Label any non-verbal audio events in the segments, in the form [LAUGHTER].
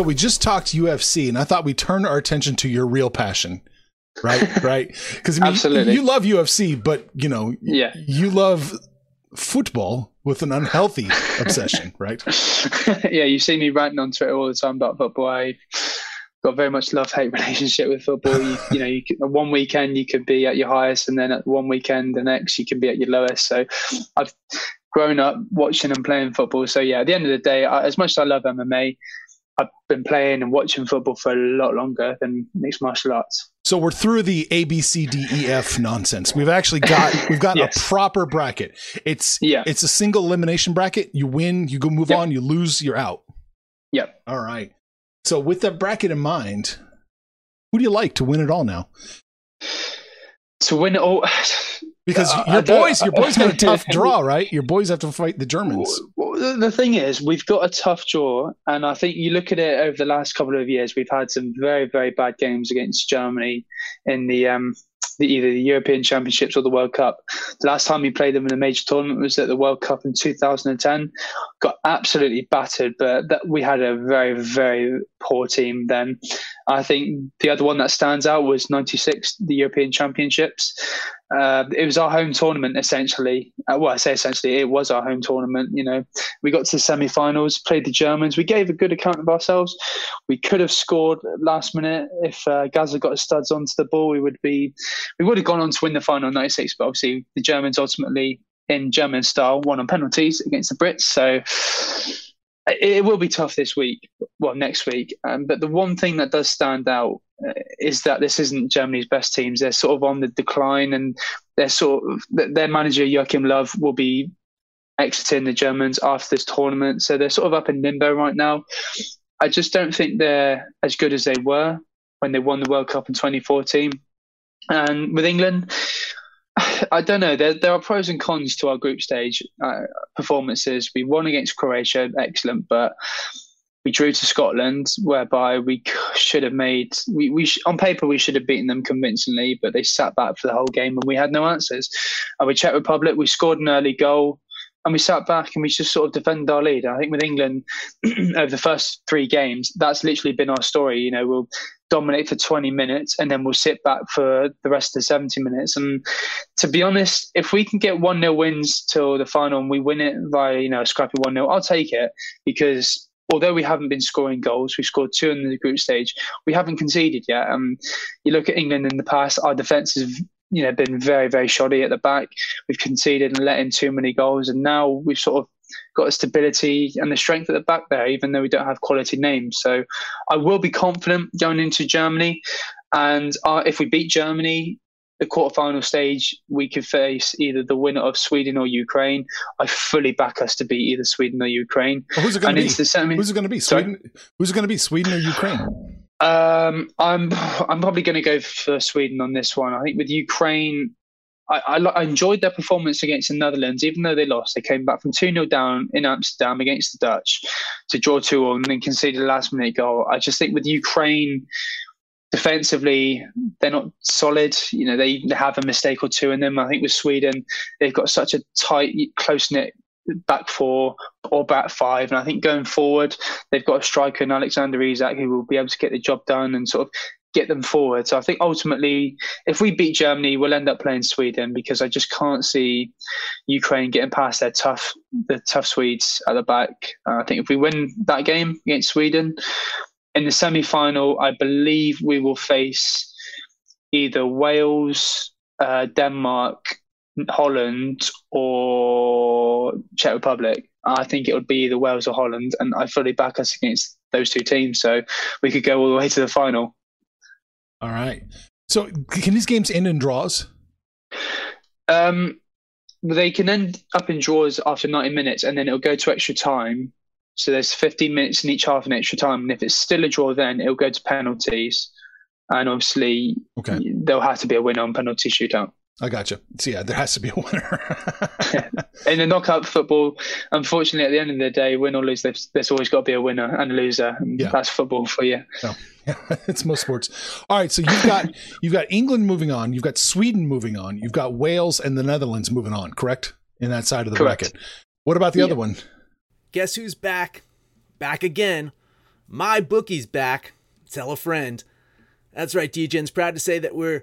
So we just talked UFC, and I thought we'd turn our attention to your real passion. Right, [LAUGHS] right. Because I mean, Absolutely. you love UFC, but you know, Yeah. you love football with an unhealthy [LAUGHS] obsession, right? [LAUGHS] yeah, you see me ranting on Twitter all the time about football. I got very much love hate relationship with football. You, you know, you could, one weekend you could be at your highest, and then at one weekend the next you can be at your lowest. So I've grown up watching and playing football. So yeah, at the end of the day, I, as much as I love MMA, I've been playing and watching football for a lot longer than mixed martial arts. So we're through the A B C D E F nonsense. We've actually got [LAUGHS] we've got Yes. a proper bracket. It's Yeah. it's a single elimination bracket. You win, you go move Yep. on. You lose, you're out. Yep. All right. So with that bracket in mind, who do you like to win it all now? To win it all, Because Uh, your boys, your boys got a tough [LAUGHS] draw, right? Your boys have to fight the Germans. Well, the- the thing is, we've got a tough draw, and I think you look at it over the last couple of years. We've had some very, very bad games against Germany in the um, the, either the European Championships or the World Cup. The last time we played them in a major tournament was at the World Cup in 2010. Got absolutely battered, but that we had a very, very poor team then. I think the other one that stands out was '96, the European Championships. Uh, it was our home tournament essentially. Uh, well, I say essentially, it was our home tournament. You know, we got to the semi-finals, played the Germans. We gave a good account of ourselves. We could have scored last minute if uh, Gazza got his studs onto the ball. We would be, we would have gone on to win the final in '96. But obviously, the Germans ultimately, in German style, won on penalties against the Brits. So it, will be tough this week. Well, next week. Um, but the one thing that does stand out uh, is that this isn't Germany's best teams. They're sort of on the decline, and they're sort of their manager Joachim Löw will be exiting the Germans after this tournament, so they're sort of up in limbo right now. I just don't think they're as good as they were when they won the World Cup in 2014. And with England, [LAUGHS] I don't know. There, there are pros and cons to our group stage uh, performances. We won against Croatia, excellent, but we drew to Scotland, whereby we [LAUGHS] should have made. We, we on paper we should have beaten them convincingly, but they sat back for the whole game and we had no answers. And with Czech Republic, we scored an early goal. And we sat back and we just sort of defended our lead. I think with England, [CLEARS THROAT] over the first three games, that's literally been our story. You know, we'll dominate for 20 minutes and then we'll sit back for the rest of the 70 minutes. And to be honest, if we can get 1 0 wins till the final and we win it by, you know, a scrappy 1 0, I'll take it because although we haven't been scoring goals, we scored two in the group stage, we haven't conceded yet. Um, you look at England in the past, our defence has you know been very very shoddy at the back. We've conceded and let in too many goals, and now we've sort of got a stability and the strength at the back there, even though we don't have quality names. So I will be confident going into Germany, and uh, if we beat Germany. The quarterfinal stage, we could face either the winner of Sweden or Ukraine. I fully back us to beat either Sweden or Ukraine. Well, who's it going to be? Who's it going to be? Sorry? Sweden? Who's it going to be? Sweden or Ukraine? Um, I'm [LAUGHS] I'm probably going to go for Sweden on this one. I think with Ukraine, I, I, I enjoyed their performance against the Netherlands, even though they lost. They came back from 2 0 down in Amsterdam against the Dutch to draw 2 1 and then conceded a last minute goal. I just think with Ukraine, defensively, they're not solid. You know, they, they have a mistake or two in them. I think with Sweden, they've got such a tight, close knit back four or back five. And I think going forward, they've got a striker in Alexander Isak who will be able to get the job done and sort of get them forward. So I think ultimately, if we beat Germany, we'll end up playing Sweden because I just can't see Ukraine getting past their tough, the tough Swedes at the back. Uh, I think if we win that game against Sweden in the semi-final, I believe we will face either Wales, uh, Denmark, Holland, or Czech Republic. I think it would be either Wales or Holland, and I fully back us against those two teams. So we could go all the way to the final. All right. So can these games end in draws? Um, they can end up in draws after 90 minutes, and then it'll go to extra time. So there's 15 minutes in each half and extra time, and if it's still a draw, then it'll go to penalties, and obviously Okay. there'll have to be a winner on penalty shootout. I gotcha. So yeah, there has to be a winner. [LAUGHS] in the knockout football, unfortunately, at the end of the day, win or lose, there's, there's always got to be a winner and a loser. And Yeah. That's football for you. No. Yeah, [LAUGHS] it's most sports. All right, so you've got [LAUGHS] you've got England moving on, you've got Sweden moving on, you've got Wales and the Netherlands moving on, correct? In that side of the Correct. bracket. What about the Yeah. other one? Guess who's back? Back again. My bookie's back. Tell a friend. That's right, DJ's proud to say that we're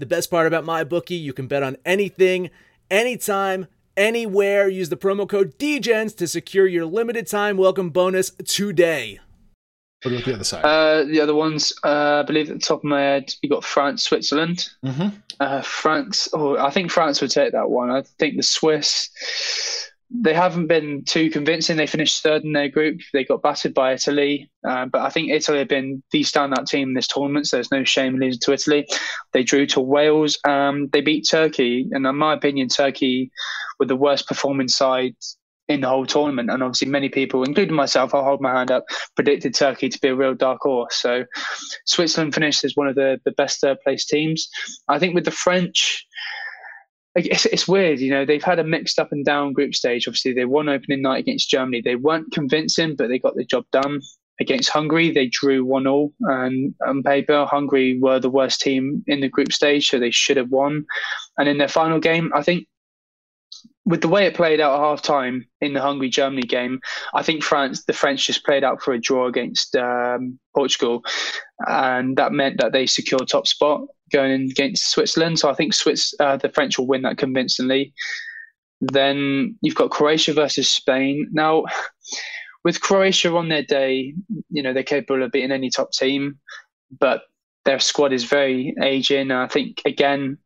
The best part about my bookie, you can bet on anything, anytime, anywhere. Use the promo code DEGENS to secure your limited time welcome bonus today. What about the other side? Uh, the other ones, uh, I believe at the top of my head, you got France, Switzerland. mm-hmm. Uh, France, oh, I think France would take that one. I think the Swiss, they haven't been too convincing. They finished third in their group. They got battered by Italy, uh, but I think Italy have been the standout team in this tournament. So there's no shame in losing to Italy. They drew to Wales. Um, they beat Turkey, and in my opinion, Turkey were the worst performing side in the whole tournament. And obviously, many people, including myself, I'll hold my hand up, predicted Turkey to be a real dark horse. So Switzerland finished as one of the, the best third place teams. I think with the French, it's, it's weird, you know, they've had a mixed up and down group stage. Obviously, they won opening night against Germany. They weren't convincing, but they got the job done. Against Hungary, they drew 1 0. And on paper, Hungary were the worst team in the group stage, so they should have won. And in their final game, I think with the way it played out at half time in the Hungary Germany game, I think France, the French just played out for a draw against um, Portugal. And that meant that they secured top spot going against Switzerland. So I think Swiss, uh, the French will win that convincingly. Then you've got Croatia versus Spain. Now, with Croatia on their day, you know, they're capable of beating any top team, but their squad is very aging. I think, again,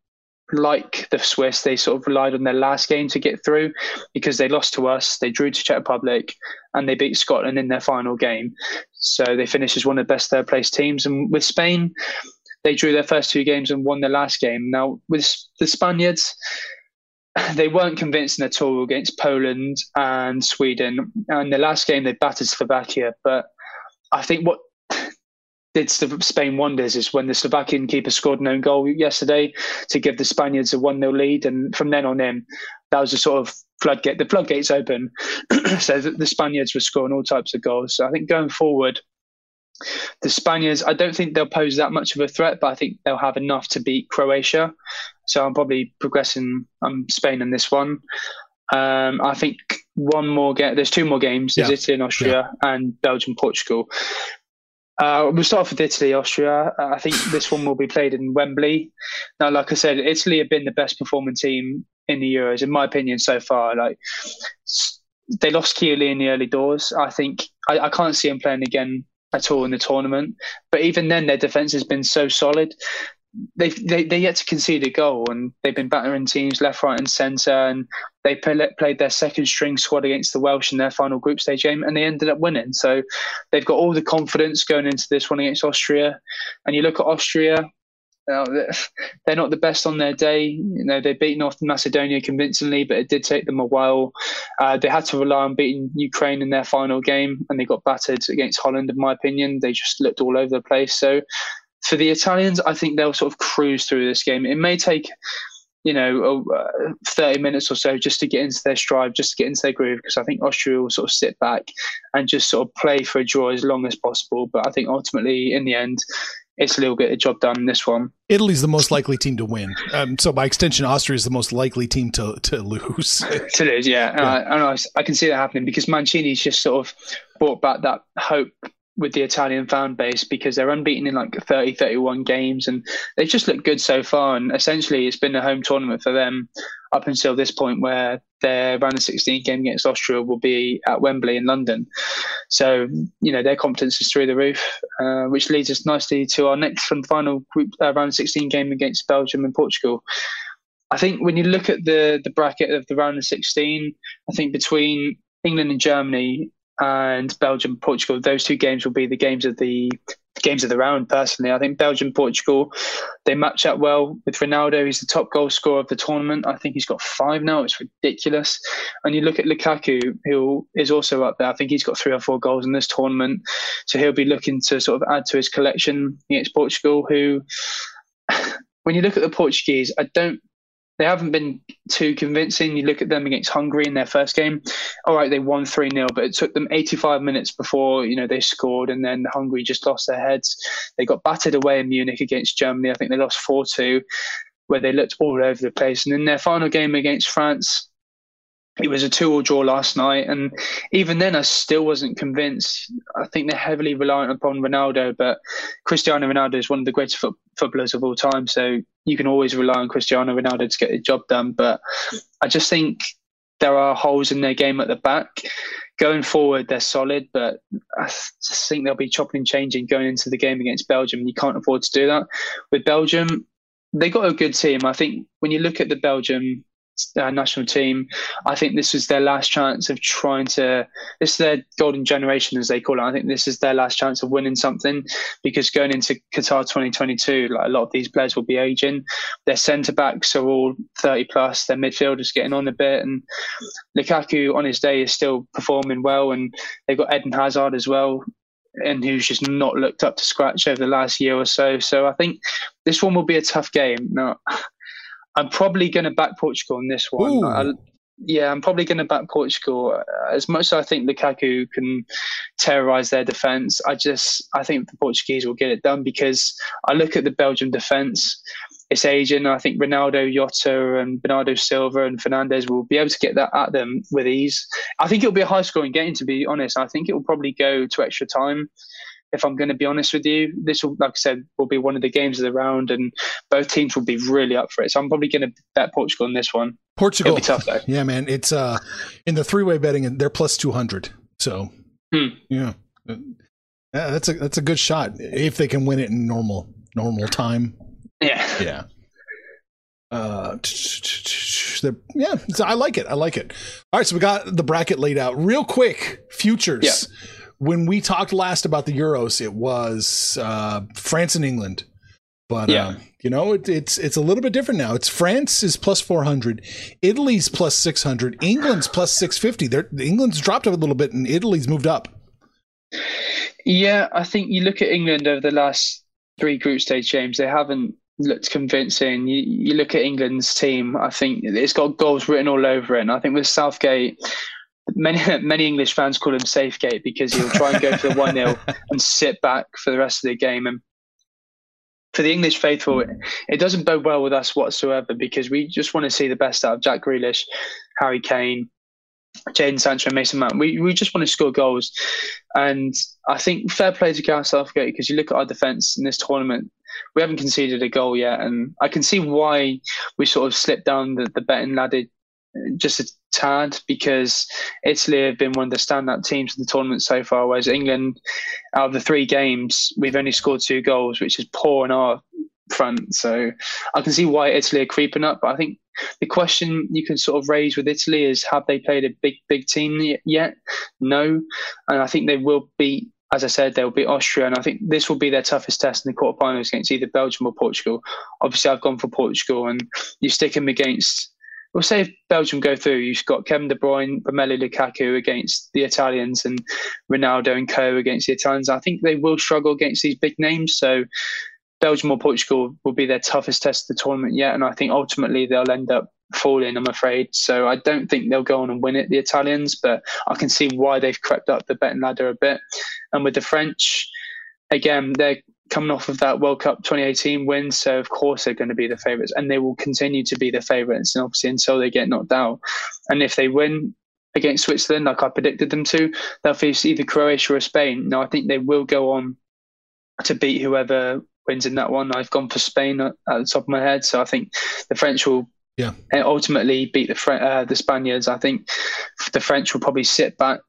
like the Swiss, they sort of relied on their last game to get through because they lost to us, they drew to Czech Republic, and they beat Scotland in their final game. So they finished as one of the best third place teams. And with Spain, they drew their first two games and won their last game. Now, with the Spaniards, [SIGHS] they weren't convincing at all against Poland and Sweden. And the last game, they battered Slovakia. But I think what [SIGHS] did Spain wonders is when the Slovakian keeper scored an own goal yesterday to give the Spaniards a 1 0 lead. And from then on in, that was a sort of floodgate. The floodgates open. [CLEARS THROAT] so the Spaniards were scoring all types of goals. So I think going forward, the Spaniards, I don't think they'll pose that much of a threat, but I think they'll have enough to beat Croatia. So I'm probably progressing um, Spain in this one. Um, I think one more game. There's two more games. Yeah. Italy and Austria and Belgium, Portugal. Uh, we'll start off with Italy, Austria. Uh, I think this one will be played in Wembley. Now, like I said, Italy have been the best performing team in the Euros, in my opinion, so far. Like, they lost Chiellini in the early doors. I think I, I can't see him playing again at all in the tournament. But even then, their defense has been so solid. They've they, they yet to concede a goal, and they've been battering teams left, right, and centre. And they play, played their second string squad against the Welsh in their final group stage game, and they ended up winning. So they've got all the confidence going into this one against Austria. And you look at Austria, [LAUGHS] they're not the best on their day. You know, they beat North Macedonia convincingly, but it did take them a while. Uh, they had to rely on beating Ukraine in their final game, and they got battered against Holland. In my opinion, they just looked all over the place. So, for the Italians, I think they'll sort of cruise through this game. It may take, you know, uh, 30 minutes or so just to get into their stride, just to get into their groove, because I think Austria will sort of sit back and just sort of play for a draw as long as possible. But I think ultimately, in the end, Italy will get the job done in this one. Italy's the most likely team to win. Um, so by extension, Austria is the most likely team to to lose. [LAUGHS] to lose, yeah. yeah. I, I, I, can see that happening because Mancini's just sort of brought back that hope with the Italian fan base because they're unbeaten in like 30, 31 games and they've just looked good so far. And essentially, it's been a home tournament for them up until this point where their round of 16 game against Austria will be at Wembley in London. So, you know, their confidence is through the roof, uh, which leads us nicely to our next and final group uh, round of 16 game against Belgium and Portugal. I think when you look at the the bracket of the round of 16, I think between England and Germany, and Belgium Portugal. Those two games will be the games of the games of the round. Personally, I think Belgium Portugal they match up well with Ronaldo. He's the top goal scorer of the tournament. I think he's got five now. It's ridiculous. And you look at Lukaku, who is also up there. I think he's got three or four goals in this tournament. So he'll be looking to sort of add to his collection against Portugal. Who, [SIGHS] when you look at the Portuguese, I don't they haven't been too convincing. You look at them against Hungary in their first game. All right, they won 3 0, but it took them 85 minutes before you know they scored, and then Hungary just lost their heads. They got battered away in Munich against Germany. I think they lost 4 2, where they looked all over the place. And in their final game against France, it was a two-all draw last night, and even then, I still wasn't convinced. I think they're heavily reliant upon Ronaldo, but Cristiano Ronaldo is one of the greatest fo- footballers of all time. So you can always rely on Cristiano Ronaldo to get the job done. But I just think there are holes in their game at the back. Going forward, they're solid, but I just think they'll be chopping and changing going into the game against Belgium. You can't afford to do that. With Belgium, they got a good team. I think when you look at the Belgium uh, national team. I think this was their last chance of trying to. This is their golden generation, as they call it. I think this is their last chance of winning something because going into Qatar 2022, like a lot of these players will be aging. Their centre backs are all 30 plus. Their midfielders getting on a bit, and Lukaku on his day is still performing well. And they've got Eden Hazard as well and who's just not looked up to scratch over the last year or so. So I think this one will be a tough game. Now, I'm probably going to back Portugal in this one. I, yeah, I'm probably going to back Portugal. Uh, as much as I think Lukaku can terrorise their defence, I just I think the Portuguese will get it done because I look at the Belgian defence. It's aging. I think Ronaldo, Jota, and Bernardo Silva and Fernandes will be able to get that at them with ease. I think it'll be a high scoring game, to be honest. I think it will probably go to extra time if I'm going to be honest with you. This will, like I said, will be one of the games of the round, and both teams will be really up for it. So I'm probably going to bet Portugal in this one. Portugal, It'll be tough though. Yeah, man, it's uh in the three way betting, and they're plus two hundred. So hmm. yeah. yeah, that's a that's a good shot if they can win it in normal normal time. Yeah, yeah. Uh, yeah, I like it. I like it. All right, so we got the bracket laid out real quick. Futures. Yeah when we talked last about the Euros, it was uh, France and England. But yeah. Uh, you know, it, it's it's a little bit different now. It's France is plus four hundred, Italy's plus six hundred, England's plus six fifty. They're England's dropped a little bit, and Italy's moved up. Yeah, I think you look at England over the last three group stage games; they haven't looked convincing. You, you look at England's team; I think it's got goals written all over it. And I think with Southgate, many [LAUGHS] many English fans call him Safegate because he'll try and go for the [LAUGHS] one 0 and sit back for the rest of the game. And for the English faithful, it, it doesn't bode well with us whatsoever because we just want to see the best out of Jack Grealish, Harry Kane, Jadon Sancho, and Mason Mount. We we just want to score goals, and I think fair play to Gareth Southgate because you look at our defence in this tournament. We haven't conceded a goal yet, and I can see why we sort of slipped down the, the betting ladder just a tad because Italy have been one of the standout teams in the tournament so far, whereas England, out of the three games, we've only scored two goals, which is poor in our front. So I can see why Italy are creeping up. But I think the question you can sort of raise with Italy is have they played a big, big team yet? No. And I think they will beat as I said, they'll beat Austria, and I think this will be their toughest test in the quarterfinals against either Belgium or Portugal. Obviously, I've gone for Portugal, and you stick them against. We'll say if Belgium go through, you've got Kevin De Bruyne, Romelu Lukaku against the Italians, and Ronaldo and Co against the Italians. I think they will struggle against these big names. So Belgium or Portugal will be their toughest test of the tournament yet, and I think ultimately they'll end up falling, I'm afraid. So I don't think they'll go on and win it, the Italians, but I can see why they've crept up the betting ladder a bit. And with the French, again, they're coming off of that World Cup 2018 win, so of course they're going to be the favourites, and they will continue to be the favourites, and obviously until they get knocked out. And if they win against Switzerland, like I predicted them to, they'll face either Croatia or Spain. Now I think they will go on to beat whoever wins in that one. I've gone for Spain at, at the top of my head, so I think the French will yeah. And ultimately beat the uh, the Spaniards. I think the French will probably sit back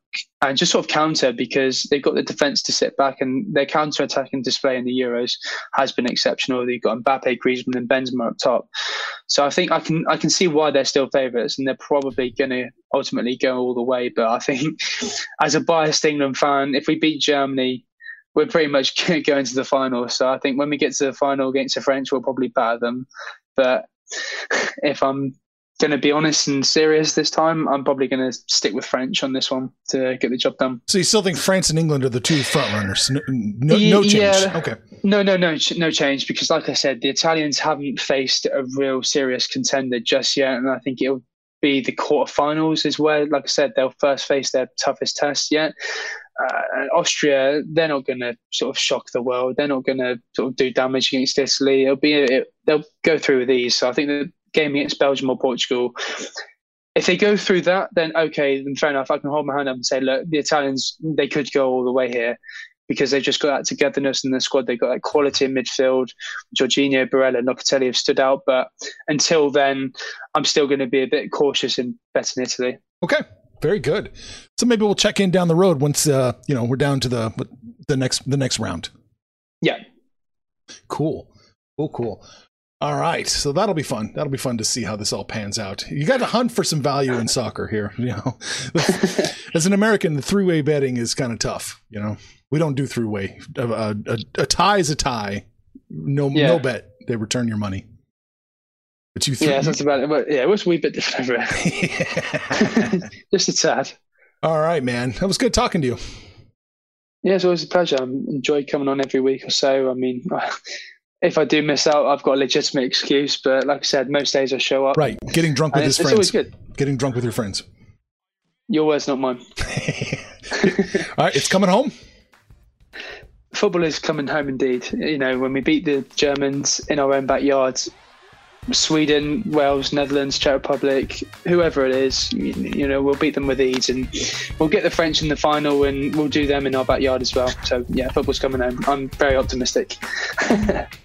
and just sort of counter because they've got the defence to sit back and their counter attacking display in the Euros has been exceptional. They've got Mbappe, Griezmann, and Benzema up top. So I think I can I can see why they're still favourites and they're probably going to ultimately go all the way. But I think [LAUGHS] as a biased England fan, if we beat Germany, we're pretty much [LAUGHS] going to the final. So I think when we get to the final against the French, we'll probably batter them. But [LAUGHS] if I'm going to be honest and serious this time, I'm probably going to stick with French on this one to get the job done. So you still think France and England are the two front runners? No, no, no change. Yeah, okay. No, no, no, no change because, like I said, the Italians haven't faced a real serious contender just yet, and I think it'll be the quarterfinals is where, like I said, they'll first face their toughest test yet. Uh, Austria, they're not going to sort of shock the world. They're not going to sort of do damage against Italy. It'll be it, they'll go through with these. So I think the game against Belgium or Portugal, if they go through that, then okay, then fair enough. I can hold my hand up and say, look, the Italians they could go all the way here because they've just got that togetherness in the squad. They've got that quality in midfield. Jorginho, Barella, Locatelli have stood out. But until then, I'm still going to be a bit cautious in betting Italy. Okay. Very good. So maybe we'll check in down the road once uh, you know we're down to the the next the next round. Yeah. Cool. Cool. Cool. All right, so that'll be fun. That'll be fun to see how this all pans out. You got to hunt for some value in soccer here. [LAUGHS] You know, as an American, the three-way betting is kind of tough. You know, we don't do three-way. A, a, a tie is a tie. No, yeah. no bet. They return your money. But you, th- yeah, that's about it. But yeah, it was a wee bit different Just a tad. All right, man. That was good talking to you. Yeah, it's always a pleasure. I enjoy coming on every week or so. I mean, [LAUGHS] if I do miss out, I've got a legitimate excuse. But like I said, most days I show up. Right, getting drunk with his friends. It's always good. Getting drunk with your friends. Your words, not mine. [LAUGHS] All right, it's coming home. Football is coming home indeed. You know, when we beat the Germans in our own backyard, Sweden, Wales, Netherlands, Czech Republic, whoever it is, you, know, we'll beat them with ease, and we'll get the French in the final, and we'll do them in our backyard as well. So yeah, football's coming home. I'm very optimistic. [LAUGHS]